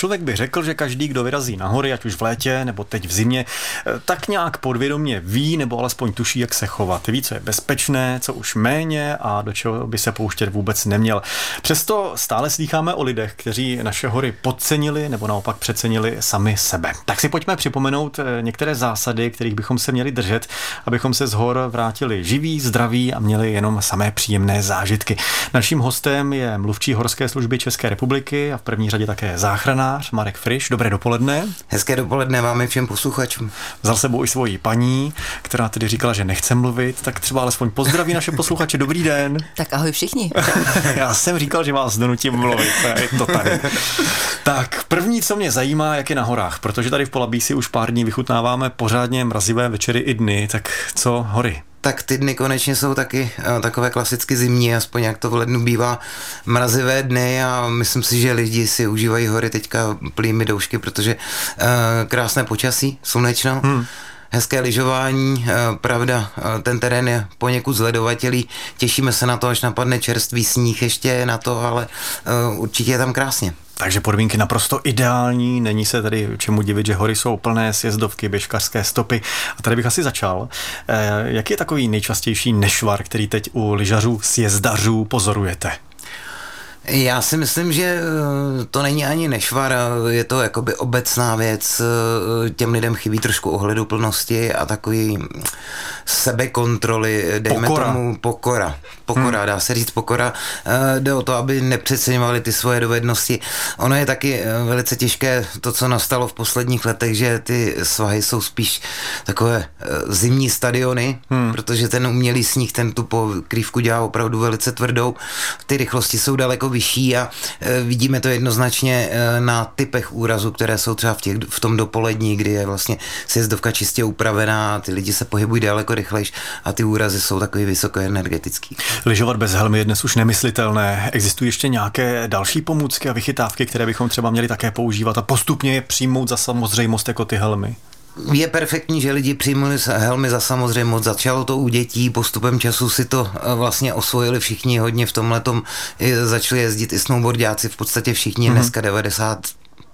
člověk by řekl, že každý, kdo vyrazí na hory, ať už v létě nebo teď v zimě, eh, tak nějak podvědomě ví nebo alespoň tuší, jak se chovat. Ví, co je bezpečné, co už méně a do čeho by se pouštět vůbec neměl. Přesto stále slýcháme o lidech, kteří naše hory podcenili nebo naopak přecenili sami sebe. Tak si pojďme připomenout eh, některé zásady, kterých bychom se měli držet, abychom se z hor vrátili živí, zdraví a měli jenom samé příjemné zážitky. Naším hostem je mluvčí Horské služby České republiky a v první řadě také záchranář Marek Friš. Dobré dopoledne. Hezké dopoledne vám i všem posluchačům. Vzal sebou i svoji paní, která tedy říkala, že nechce mluvit, tak třeba alespoň pozdraví naše posluchače. Dobrý den. Tak ahoj všichni. Já jsem říkal, že vás donutím mluvit. Je to tady. tak, první, co mě zajímá, jak je na horách, protože tady v Polabísi už pár dní vychutnáváme pořádně mrazivé večery i dny, tak co hory? Tak ty dny konečně jsou taky uh, takové klasicky zimní, aspoň jak to v lednu bývá, mrazivé dny a myslím si, že lidi si užívají hory teďka plnými doušky, protože uh, krásné počasí, slunečno, hmm hezké lyžování, pravda, ten terén je poněkud zledovatělý, těšíme se na to, až napadne čerstvý sníh ještě na to, ale určitě je tam krásně. Takže podmínky naprosto ideální, není se tady čemu divit, že hory jsou plné sjezdovky, běžkařské stopy. A tady bych asi začal. Eh, jaký je takový nejčastější nešvar, který teď u lyžařů, sjezdařů pozorujete? Já si myslím, že eh, to není ani nešvar, je to jakoby obecná věc, eh, těm lidem chybí trošku ohleduplnosti a takový sebekontroly, dejme pokora. tomu pokora. Pokora, hmm. dá se říct pokora. Eh, jde o to, aby nepřeceňovali ty svoje dovednosti. Ono je taky velice těžké to, co nastalo v posledních letech, že ty svahy jsou spíš takové zimní stadiony, hmm. protože ten umělý sníh, ten tu pokrývku dělá opravdu velice tvrdou. Ty rychlosti jsou daleko vyšší a e, vidíme to jednoznačně e, na typech úrazu, které jsou třeba v, těch, v tom dopolední, kdy je vlastně sjezdovka čistě upravená, ty lidi se pohybují daleko rychlejš a ty úrazy jsou takový vysokoenergetický. Lyžovat bez helmy je dnes už nemyslitelné. Existují ještě nějaké další pomůcky a vychytávky, které bychom třeba měli také používat a postupně je přijmout za samozřejmost jako ty helmy? Je perfektní, že lidi přijmuli helmy za samozřejmost. Začalo to u dětí, postupem času si to eh, vlastně osvojili všichni hodně v tomhle začali jezdit i snowboardiáci, v podstatě všichni, mm-hmm. dneska 90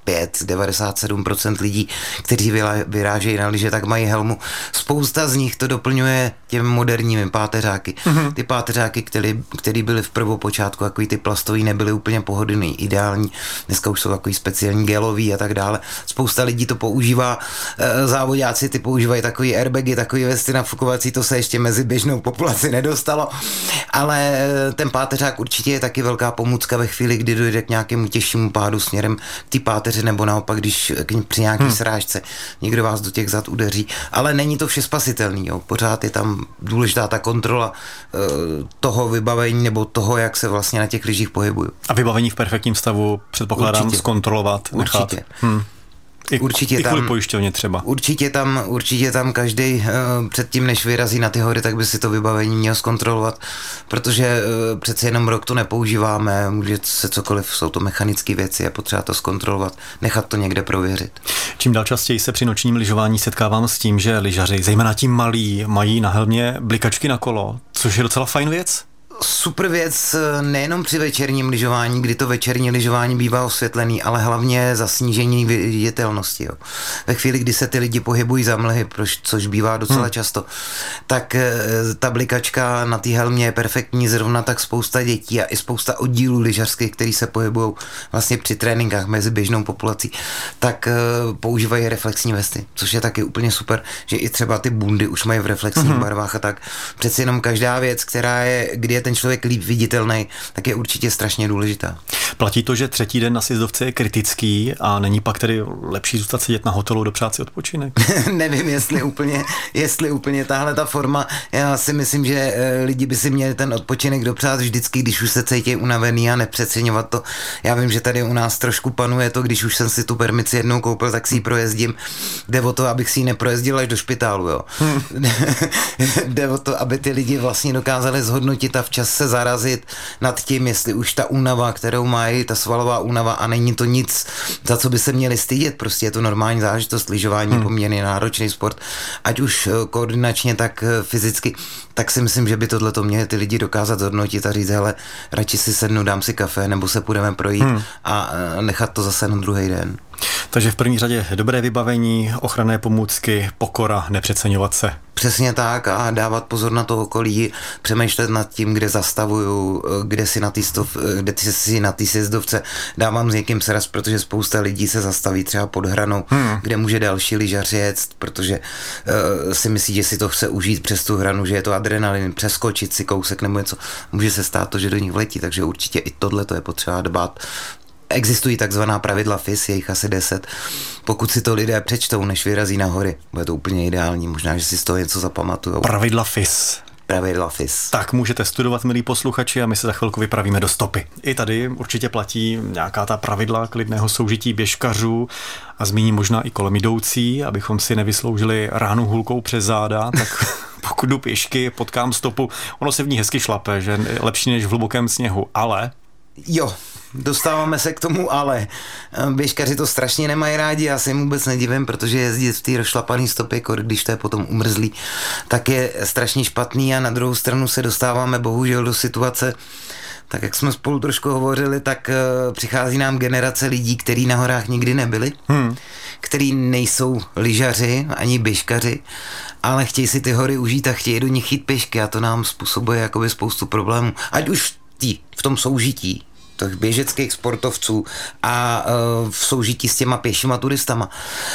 95-97% lidí, kteří vyrážejí na lyže, tak mají helmu. Spousta z nich to doplňuje těmi moderními páteřáky. Mm-hmm. Ty páteřáky, který, který byly v prvopočátku, takový ty plastový, nebyly úplně pohodlný, ideální. Dneska už jsou takový speciální gelový a tak dále. Spousta lidí to používá. E, závodáci ty používají takový airbagy, takový vesty nafukovací, to se ještě mezi běžnou populaci nedostalo. Ale e, ten páteřák určitě je taky velká pomůcka ve chvíli, kdy dojde k nějakému těžšímu pádu směrem k té páteři páteři nebo naopak, když při nějaké hmm. srážce někdo vás do těch zad udeří. Ale není to vše spasitelný. Jo. Pořád je tam důležitá ta kontrola uh, toho vybavení nebo toho, jak se vlastně na těch lyžích pohybuju. A vybavení v perfektním stavu předpokládám Určitě. zkontrolovat. Nechat. Určitě. Hmm. I, určitě i tam, pojišťovně třeba. Určitě tam, určitě tam každý uh, předtím, než vyrazí na ty hory, tak by si to vybavení měl zkontrolovat, protože uh, přece jenom rok to nepoužíváme, může se cokoliv, jsou to mechanické věci, je potřeba to zkontrolovat, nechat to někde prověřit. Čím dál častěji se při nočním lyžování setkávám s tím, že lyžaři, zejména tím malí, mají na helmě blikačky na kolo, což je docela fajn věc super věc eh, nejenom při večerním lyžování, kdy to večerní lyžování bývá osvětlený, ale hlavně za snížení viditelnosti. Jo. Ve chvíli, kdy se ty lidi pohybují za mlhy, což bývá docela hmm. často, tak eh, ta blikačka na té helmě je perfektní, zrovna tak spousta dětí a i spousta oddílů lyžařských, který se pohybují vlastně při tréninkách mezi běžnou populací, tak eh, používají reflexní vesty, což je taky úplně super, že i třeba ty bundy už mají v reflexních hmm. barvách a tak. Přeci jenom každá věc, která je, kdy je ten člověk líp viditelný, tak je určitě strašně důležitá. Platí to, že třetí den na sjezdovce je kritický a není pak tedy lepší zůstat sedět na hotelu do práci odpočinek? Nevím, jestli úplně, jestli úplně tahle ta forma, já si myslím, že eh, lidi by si měli ten odpočinek dopřát vždycky, když už se cítí unavený a nepřeceňovat to. Já vím, že tady u nás trošku panuje to, když už jsem si tu permici jednou koupil, tak si ji projezdím. Jde o to, abych si ji neprojezdil až do špitálu, jo. Hmm. Jde o to, aby ty lidi vlastně dokázali zhodnotit a v občas se zarazit nad tím, jestli už ta únava, kterou mají, ta svalová únava a není to nic, za co by se měli stydět, prostě je to normální záležitost, lyžování hmm. poměrně náročný sport, ať už eh, koordinačně, tak eh, fyzicky, tak si myslím, že by tohle to měli ty lidi dokázat zhodnotit a říct, hele, radši si sednu, dám si kafe, nebo se půjdeme projít hmm. a nechat to zase na druhý den. Takže v první řadě dobré vybavení, ochranné pomůcky, pokora, nepřeceňovat se. Přesně tak a dávat pozor na to okolí, přemýšlet nad tím, kde zastavuju, kde si na ty, stov, kde si na ty sjezdovce dávám s někým sraz, protože spousta lidí se zastaví třeba pod hranou, hmm. kde může další lyžař jet, protože uh, si myslí, že si to chce užít přes tu hranu, že je to adrenalin, přeskočit si kousek nebo něco. Může se stát to, že do nich vletí, takže určitě i tohle to je potřeba dbát Existují takzvaná pravidla FIS, je jich asi 10. Pokud si to lidé přečtou, než vyrazí na hory, bude to úplně ideální. Možná, že si z toho něco zapamatujou. Pravidla FIS. Pravidla FIS. Tak můžete studovat, milí posluchači, a my se za chvilku vypravíme do stopy. I tady určitě platí nějaká ta pravidla klidného soužití běžkařů a zmíním možná i kolem jdoucí, abychom si nevysloužili ránu hulkou přes záda, tak pokud jdu pěšky, potkám stopu, ono se v ní hezky šlape, že lepší než v hlubokém sněhu, ale Jo, dostáváme se k tomu, ale eh, běžkaři to strašně nemají rádi, já se jim vůbec nedivím, protože jezdit v té rozšlapané stopě, když to je potom umrzlý, tak je strašně špatný a na druhou stranu se dostáváme bohužel do situace, tak jak jsme spolu trošku hovořili, tak uh, přichází nám generace lidí, kteří na horách nikdy nebyli, hmm. který nejsou lyžaři ani běžkaři, ale chtějí si ty hory užít a chtějí do nich jít pěšky a to nám způsobuje jakoby spoustu problémů. Ať už tý, v tom soužití, běžeckých sportovců a uh, v soužití s těma pěšíma turistama.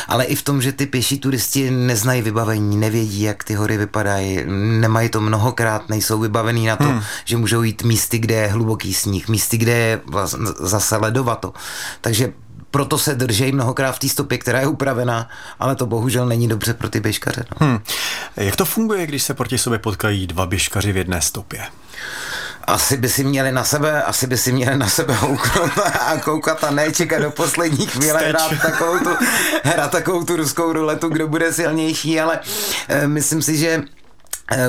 Ale i v tom, že ty pěší turisti neznají vybavení, nevědí, jak ty hory vypadají, nemají to mnohokrát, nejsou vybavení na to, hmm. že můžou jít místy, kde je hluboký sníh, místy, kde je zase ledovato. Takže proto se drží mnohokrát v té stopě, která je upravená, ale to bohužel není dobře pro ty běžkaře. No. Hmm. Jak to funguje, když se proti sobě potkají dva běžkaři v jedné stopě? Asi by si měli na sebe, asi by si měli na sebe houknout a koukat a ne čekat do poslední chvíle hrát takovou, tu, hrát takovou tu ruskou ruletu, kdo bude silnější, ale e, myslím si, že Eh,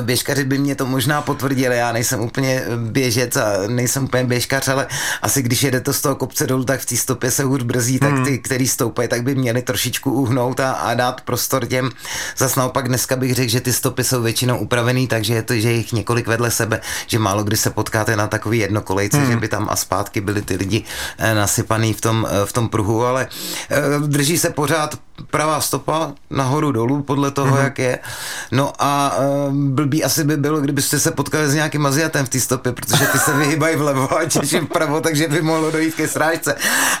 běžkaři by mě to možná potvrdili, já nejsem úplně eh, běžec a nejsem úplně běžkař, ale asi když jedete z toho kopce dolů, tak v té stopě se hůř brzí, tak hmm. ty, který stoupají, tak by měli trošičku uhnout a, a dát prostor těm. Zas naopak dneska bych řekl, že ty stopy jsou většinou upravený, takže je to, že jich několik vedle sebe, že málo kdy se potkáte na takový jednokolejce, hmm. že by tam a zpátky byli ty lidi eh, nasypaný v tom, v tom pruhu, ale drží se pořád pravá stopa nahoru dolů podle toho, hmm. jak je. No a blbý asi by bylo, kdybyste se potkali s nějakým Aziatem v té stopě, protože ty se vyhýbají vlevo a těží vpravo, takže by mohlo dojít ke srážce.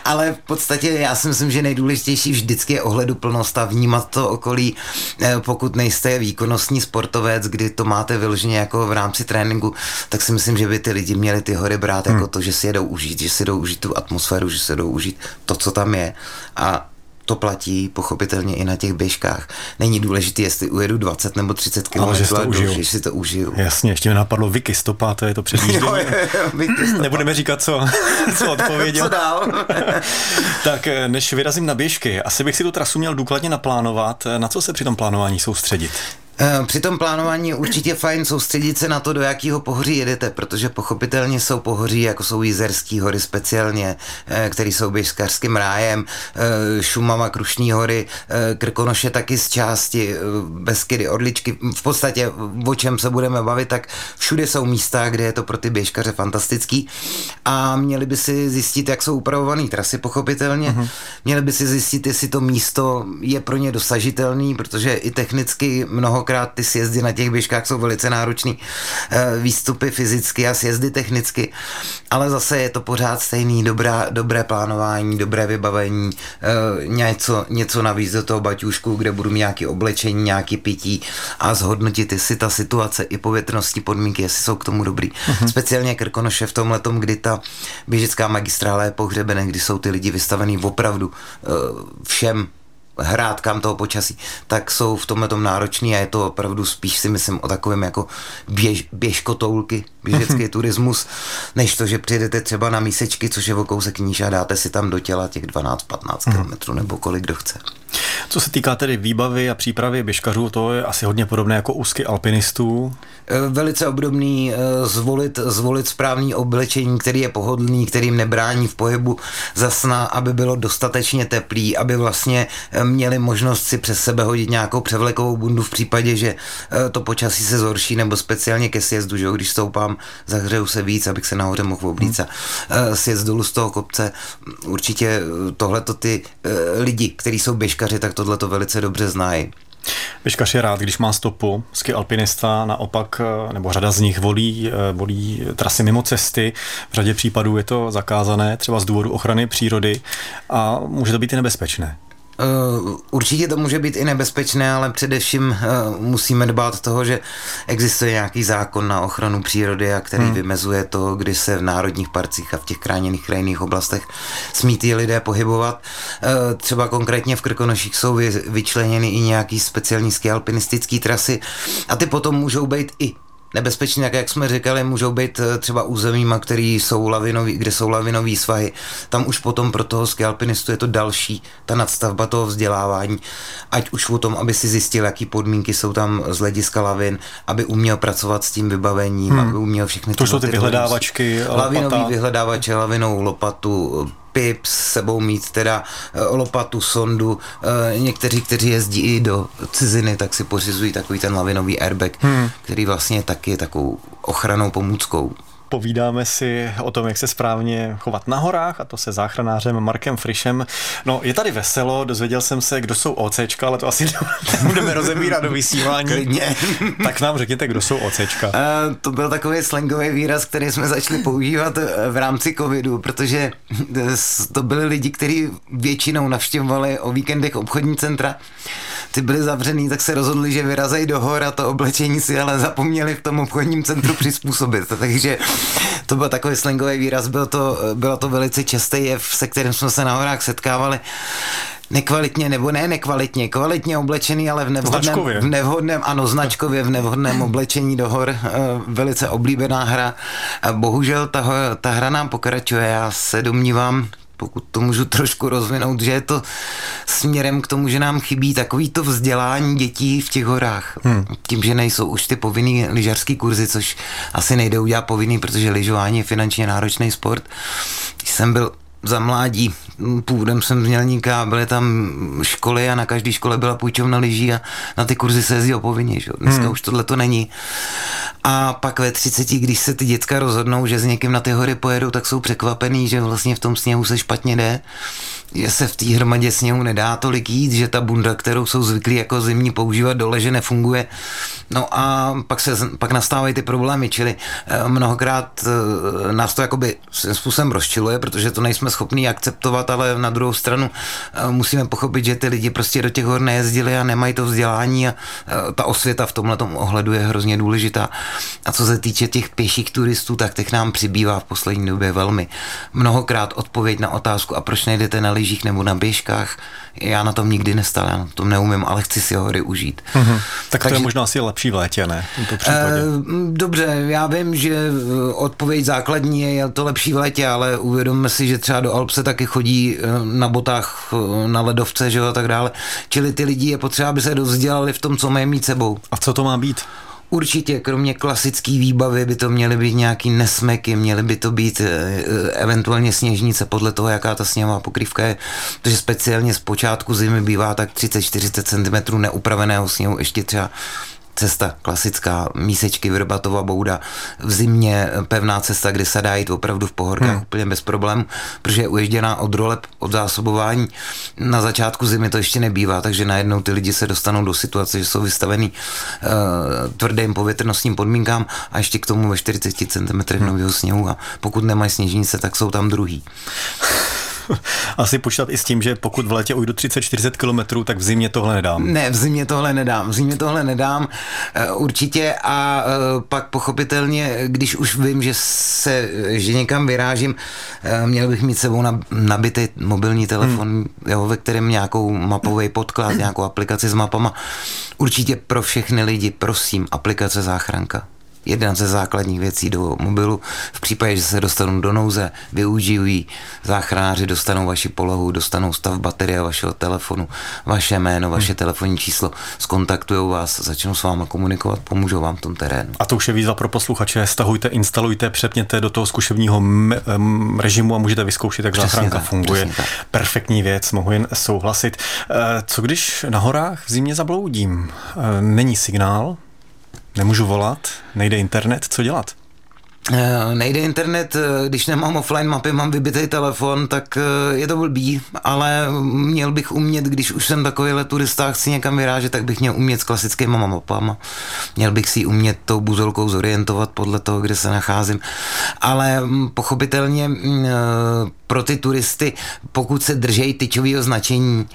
Ale v podstatě já si myslím, že nejdůležitější vždycky je ohleduplnost a vnímat to okolí, eh, pokud nejste výkonnostní sportovec, kdy to máte vyloženě jako v rámci tréninku, tak si myslím, že by ty lidi měli ty hory brát jako hmm. to, že si je jdou užít, že si jdou užít tu atmosféru, že si jdou užít to, co tam je. A to platí pochopitelně i na těch běžkách. Není důležité, jestli ujedu 20 nebo 30 km, ale že si to, užiju. Že si to užiju. Jasně, ještě mi napadlo Vicky stopa, to je to předjíždění. Nebudeme říkat, co, co odpověděl. co dál? tak eh, než vyrazím na běžky, asi bych si tu trasu měl důkladně naplánovat. Na co se při tom plánování soustředit? Eh, při tom plánování je určitě fajn soustředit se na to, do jakého pohoří jedete, protože pochopitelně jsou pohoří, jako jsou Jizerský hory speciálně, eh, které jsou běžkařským rájem, eh, Šumava, Krušní hory, Krkonoše taky z části, Beskydy, Orličky, v podstatě o čem se budeme bavit, tak všude jsou místa, kde je to pro ty běžkaře fantastický. A měli by si zjistit, jak jsou upravované trasy pochopitelně, uh-huh. měli by si zjistit, jestli to místo je pro ně dosažitelný, protože i technicky mnoho mnohokrát ty sjezdy na těch běžkách jsou velice náročný eh, výstupy fyzicky a sjezdy technicky, ale zase je to pořád stejný, dobrá, dobré plánování, dobré vybavení, eh, něco, něco navíc do toho baťušku, kde budu mít nějaké oblečení, nějaké pití a zhodnotit, jestli ta situace i povětrnostní podmínky, jestli jsou k tomu dobrý. Uh-huh. Speciálně Krkonoše v tom letom, kdy ta běžecká magistrála je pohřebená, kdy jsou ty lidi vystavený opravdu eh, všem hrátkám toho počasí, tak jsou v tomhle tom náročný a je to opravdu spíš si myslím o takovém jako běž, běžkotoulky, běžecký turismus, než to, že přijedete třeba na mísečky, což je o kousek níž a dáte si tam do těla těch 12-15 km nebo kolik kdo chce. Co se týká tedy výbavy a přípravy běžkařů, to je asi hodně podobné jako úzky alpinistů. Eh, velice obdobný eh, zvolit, zvolit správný oblečení, který je pohodlný, kterým nebrání v pohybu za sna, aby bylo dostatečně teplý, aby vlastně eh, měli možnost si přes sebe hodit nějakou převlekovou bundu v případě, že to počasí se zhorší, nebo speciálně ke sjezdu, že když stoupám, zahřeju se víc, abych se nahoře mohl oblíct a sjezd dolů z toho kopce. Určitě tohleto ty lidi, kteří jsou běžkaři, tak tohle to velice dobře znají. Běžkař je rád, když má stopu, ski alpinista naopak, eh, nebo řada z nich volí, eh, volí trasy mimo cesty. V řadě případů je to zakázané, třeba z důvodu ochrany přírody a může to být i nebezpečné. Uh, určitě to může být i nebezpečné, ale především uh, musíme dbát toho, že existuje nějaký zákon na ochranu přírody a který hmm. vymezuje to, kdy se v národních parcích a v těch chráněných krajinných oblastech smí ty lidé pohybovat. Uh, třeba konkrétně v Krkonoších jsou vyčleněny i nějaký speciální ski alpinistické trasy a ty potom můžou být i nebezpečné, jak, jak jsme říkali, můžou být eh, třeba územíma, který jsou lavinový, kde jsou lavinový svahy. Tam už potom pro toho skialpinistu je to další, ta nadstavba toho vzdělávání. Ať už o tom, aby si zjistil, jaký podmínky jsou tam z hlediska lavin, aby uměl pracovat s tím vybavením, hmm. aby uměl všechny To jsou ty vyhledávačky, Lavinový vyhledávače, lavinou lopatu, pip s sebou mít teda eh, lopatu, sondu. Eh, někteří, kteří jezdí i do ciziny, tak si pořizují takový ten lavinový airbag, hmm. který vlastně taky je takovou ochranou pomůckou. Povídáme si o tom, jak se správně chovat na horách, a to se záchranářem Markem Frišem. No, je tady veselo, dozvěděl jsem se, kdo jsou OCčka, ale to asi nebudeme rozebírat do vysílání. Klidně. tak nám řekněte, kdo jsou OCčka. Uh, to byl takový slangový výraz, který jsme začali používat eh, v rámci covidu, protože eh, to byli lidi, kteří většinou navštěvovali o víkendech obchodní centra. Ty byli zavřený, tak se rozhodli, že vyrazejí do hor a to oblečení si ale zapomněli v tom obchodním centru přizpůsobit. Takže to byl takový slangový výraz, byl to, bylo to velice častý jev, se kterým jsme se na horách setkávali nekvalitně, nebo ne nekvalitně, kvalitně oblečený, ale v nevhodném, v nevhodném ano, značkově v nevhodném oblečení do hor, eh, velice oblíbená hra. Bohužel ta, ta hra nám pokračuje, já se domnívám, pokud to můžu trošku rozvinout, že je to směrem k tomu, že nám chybí takový to vzdělání dětí v těch horách. Hmm. Tím, že nejsou už ty povinný lyžařský kurzy, což asi nejde udělat povinný, protože lyžování je finančně náročný sport. Když jsem byl za mládí. Původem jsem z Mělníka, byly tam školy a na každé škole byla půjčovna lyží a na ty kurzy se jezdí povinně. Že? Dneska hmm. už tohle to není. A pak ve 30, když se ty děcka rozhodnou, že s někým na ty hory pojedou, tak jsou překvapený, že vlastně v tom sněhu se špatně jde že se v té hromadě sněhu nedá tolik jít, že ta bunda, kterou jsou zvyklí jako zimní používat dole, že nefunguje. No a pak, se, pak nastávají ty problémy, čili eh, mnohokrát eh, nás to jakoby svým způsobem rozčiluje, protože to nejsme schopni akceptovat, ale na druhou stranu eh, musíme pochopit, že ty lidi prostě do těch hor nejezdili a nemají to vzdělání a ta osvěta v tomhle ohledu je hrozně důležitá. A co se týče těch pěších turistů, tak těch nám přibývá v poslední době velmi. Mnohokrát odpověď na otázku, a proč nejdete na lyžích nebo na běžkách. Já na tom nikdy nestal, já na tom neumím, ale chci si hory užít. Mm-hmm. Tak Takže, to je možná asi lepší v létě, ne? E, dobře, já vím, že eh, odpověď základní je, je to lepší v létě, ale uvědomme si, že třeba do Alp se taky chodí eh, na botách na ledovce, že jo, a tak dále. Čili ty lidi je potřeba, aby se dozdělali v tom, co mají mít sebou. A co to má být? Určitě, kromě klasické výbavy by to měly být nějaký nesmeky, měly by to být e, eventuálně sněžnice podle toho, jaká ta sněhová pokrývka je, protože speciálně z počátku zimy bývá tak 30-40 cm neupraveného sněhu ještě třeba cesta klasická, mísečky, Vrbatova bouda, v zimě pevná cesta, kde se dá jít opravdu v pohorkách hmm. úplně bez problémů, protože je uježděná od roleb, od zásobování. Na začátku zimy to ještě nebývá, takže najednou ty lidi se dostanou do situace, že jsou vystavený uh, tvrdým povětrnostním podmínkám a ještě k tomu ve 40 cm hmm. nového sněhu a pokud nemají sněžnice, tak jsou tam druhý. asi počítat i s tím, že pokud v létě ujdu 30-40 km, tak v zimě tohle nedám. Ne, v zimě tohle nedám. V zimě tohle nedám eh, určitě a eh, pak pochopitelně, když už vím, že se, že někam vyrážím, eh, měl bych mít sebou nabitý mobilní telefon, hmm. jo, ve kterém nějakou mapový podklad, nějakou aplikaci s mapama. Určitě pro všechny lidi, prosím, aplikace záchranka. Jedna ze základních věcí do mobilu. V případě, že se dostanou do nouze, využijí záchranáři, dostanou vaši polohu, dostanou stav baterie vašeho telefonu, vaše jméno, vaše hmm. telefonní číslo, skontaktují vás, začnou s váma komunikovat, pomůžou vám v tom terénu. A to už je výzva pro posluchače. Stahujte, instalujte, přepněte do toho zkušebního režimu a můžete vyzkoušet, jak záchranka tak, funguje. Perfektní věc, mohu jen souhlasit. Eh, co když na horách v zimě zabloudím? Eh, není signál, Nemůžu volat, nejde internet, co dělat? Eh, nejde internet, eh, když nemám offline mapy, mám vybitý telefon, tak eh, je to blbý, ale měl bych umět, když už jsem takovýhle turista, chci někam vyrážet, tak bych měl umět s klasickými mapama. Měl bych si umět tou buzolkou zorientovat podle toho, kde se nacházím. Ale mm, pochopitelně mm, pro ty turisty, pokud se držejí tyčového značení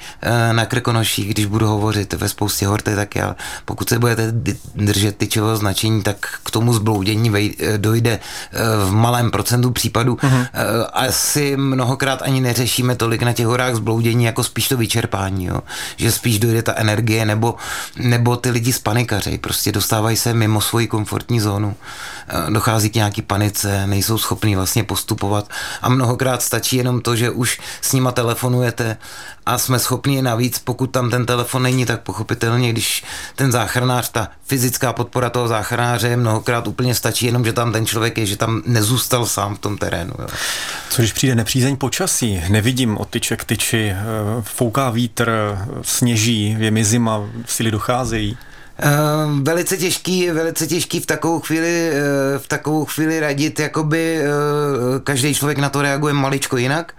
na Krkonoších, když budu hovořit ve spoustě hor, to je taky, ale pokud se budete držet tyčového značení, tak k tomu zbloudění dojde eh, v malém procentu případů. Uh-huh. Asi mnohokrát ani neřešíme tolik na těch horách zbloudění, jako spíš to vyčerpání, jo? že spíš dojde ta energie, nebo, nebo ty lidi spanikařej, prostě dostávají se mimo svoji komfortní zónu, dochází k nějaký panice, nejsou schopní vlastně postupovat a mnohokrát stačí jenom to, že už s nima telefonujete a jsme schopni navíc, pokud tam ten telefon není, tak pochopitelně, když ten záchranář, ta fyzická podpora toho záchranáře je mnohokrát úplně stačí jenom, že tam ten člověk je, že tam nezůstal sám v tom terénu. Jo. Co když přijde nepřízeň počasí, nevidím od tyče k tyči, eh, fouká vítr, sněží, je mi zima, síly docházejí? Uh, velice těžký, velice těžký v takovou chvíli, uh, v takovou chvíli radit, jakoby uh, každý člověk na to reaguje maličko jinak.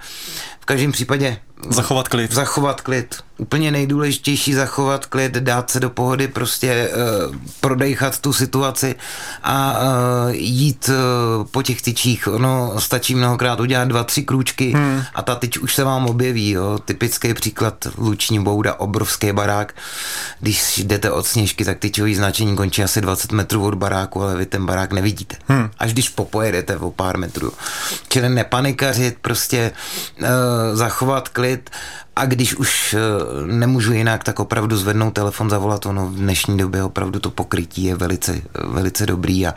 V každém případě Zachovat klid. Zachovat klid. Úplně nejdůležitější zachovat klid, dát se do pohody, prostě uh, prodejchat tu situaci a uh, jít uh, po těch tyčích. Ono stačí mnohokrát udělat dva, tři krůčky hmm. a ta tyč už se vám objeví. Jo. Typický příklad Luční bouda, obrovský barák. Když jdete od sněžky, tak tyčový značení končí asi 20 metrů od baráku, ale vy ten barák nevidíte. Hmm. Až když popojedete o pár metrů. Čili nepanikařit, prostě uh, zachovat klid a když už eh, nemůžu jinak, tak opravdu zvednout telefon, zavolat ono v dnešní době opravdu to pokrytí je velice, velice dobrý a,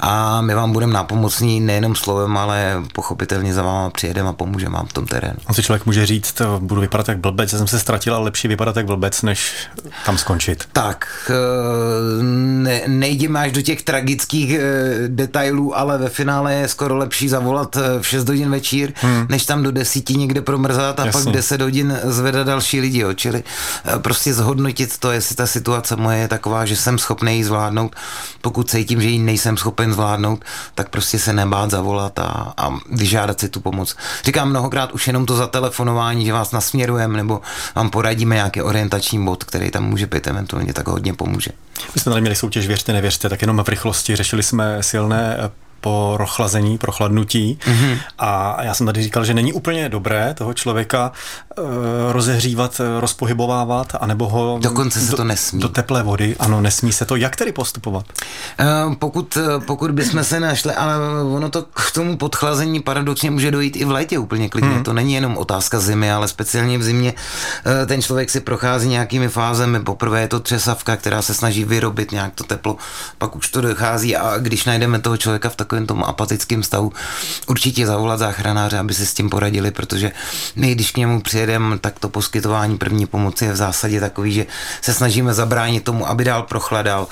a my vám budeme nápomocní nejenom slovem, ale pochopitelně za váma přijedeme a pomůžeme vám v tom terénu. A si člověk může říct, budu vypadat jak blbec, já jsem se ztratil, ale lepší vypadat jak blbec, než tam skončit. Tak, eh, ne, nejdeme až do těch tragických eh, detailů, ale ve finále je skoro lepší zavolat v 6 hodin večír, hmm. než tam do desíti někde promrzat a Jasně. pak 10 hodin zvedat další lidi, jo. čili eh, prostě zhodnotit to, jestli ta situace moje je taková, že jsem schopný ji zvládnout. Pokud cítím, že ji nejsem schopen zvládnout, tak prostě se nebát zavolat a, a vyžádat si tu pomoc. Říkám mnohokrát už jenom to zatelefonování, že vás nasměrujeme nebo vám poradíme nějaký orientační bod, který tam může být eventuálně, tak hodně pomůže. My jsme tady měli soutěž Věřte, nevěřte, tak jenom v rychlosti řešili jsme silné po prochlazení, prochladnutí. Mm-hmm. A já jsem tady říkal, že není úplně dobré toho člověka uh, rozehřívat, eh, rozpohybovávat, anebo ho Dokonce se do, to nesmí. do teplé vody. Ano, nesmí se to. Jak tedy postupovat? Uh, pokud, pokud bychom se našli, ale ono to k tomu podchlazení paradoxně může dojít i v létě úplně klidně. Mm. To není jenom otázka zimy, ale speciálně v zimě ten člověk si prochází nějakými fázemi. Poprvé je to třesavka, která se snaží vyrobit nějak to teplo, pak už to dochází a když najdeme toho člověka v takové takovém tom apatickém stavu, určitě zavolat záchranáře, aby si s tím poradili, protože my, když k němu přijedeme, tak to poskytování první pomoci je v zásadě takový, že se snažíme zabránit tomu, aby dál prochladal,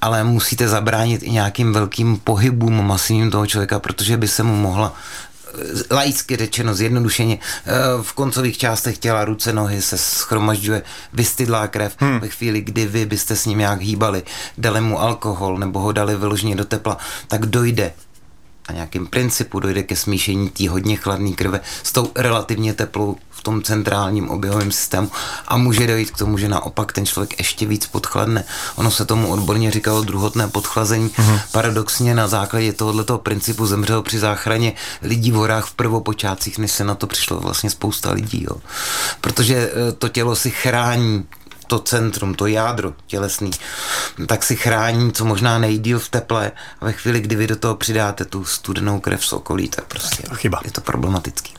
ale musíte zabránit i nějakým velkým pohybům masivním toho člověka, protože by se mu mohla laicky řečeno, zjednodušeně, eh, v koncových částech těla, ruce, nohy se schromažďuje vystydlá krev. Hmm. Ve chvíli, kdy vy byste s ním nějak hýbali, dali mu alkohol nebo ho dali vyloženě do tepla, tak dojde na nějakém principu dojde ke smíšení té hodně chladné krve s tou relativně teplou v tom centrálním oběhovém systému a může dojít k tomu, že naopak ten člověk ještě víc podchladne. Ono se tomu odborně říkalo druhotné podchlazení. Uh-huh. Paradoxně na základě tohoto principu zemřelo při záchraně lidí v horách v prvopočátcích, než se na to přišlo vlastně spousta lidí. Jo. Protože eh, to tělo si chrání to centrum, to jádro tělesný, tak si chrání co možná nejdíl v teple a ve chvíli, kdy vy do toho přidáte tu studenou krev z okolí, tak prostě Chyba. je to problematický.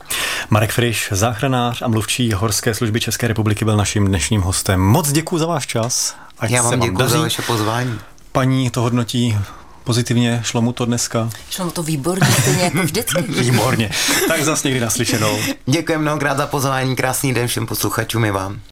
Marek Friš, záchranář a mluvčí Horské služby České republiky byl naším dnešním hostem. Moc děkuji za váš čas. Ať Já vám děkuji za vaše pozvání. Paní to hodnotí pozitivně, šlo mu to dneska? Šlo mu to výborně, stejně jako vždycky. výborně. Tak zase někdy naslyšenou. Děkuji mnohokrát za pozvání, krásný den všem posluchačům i vám.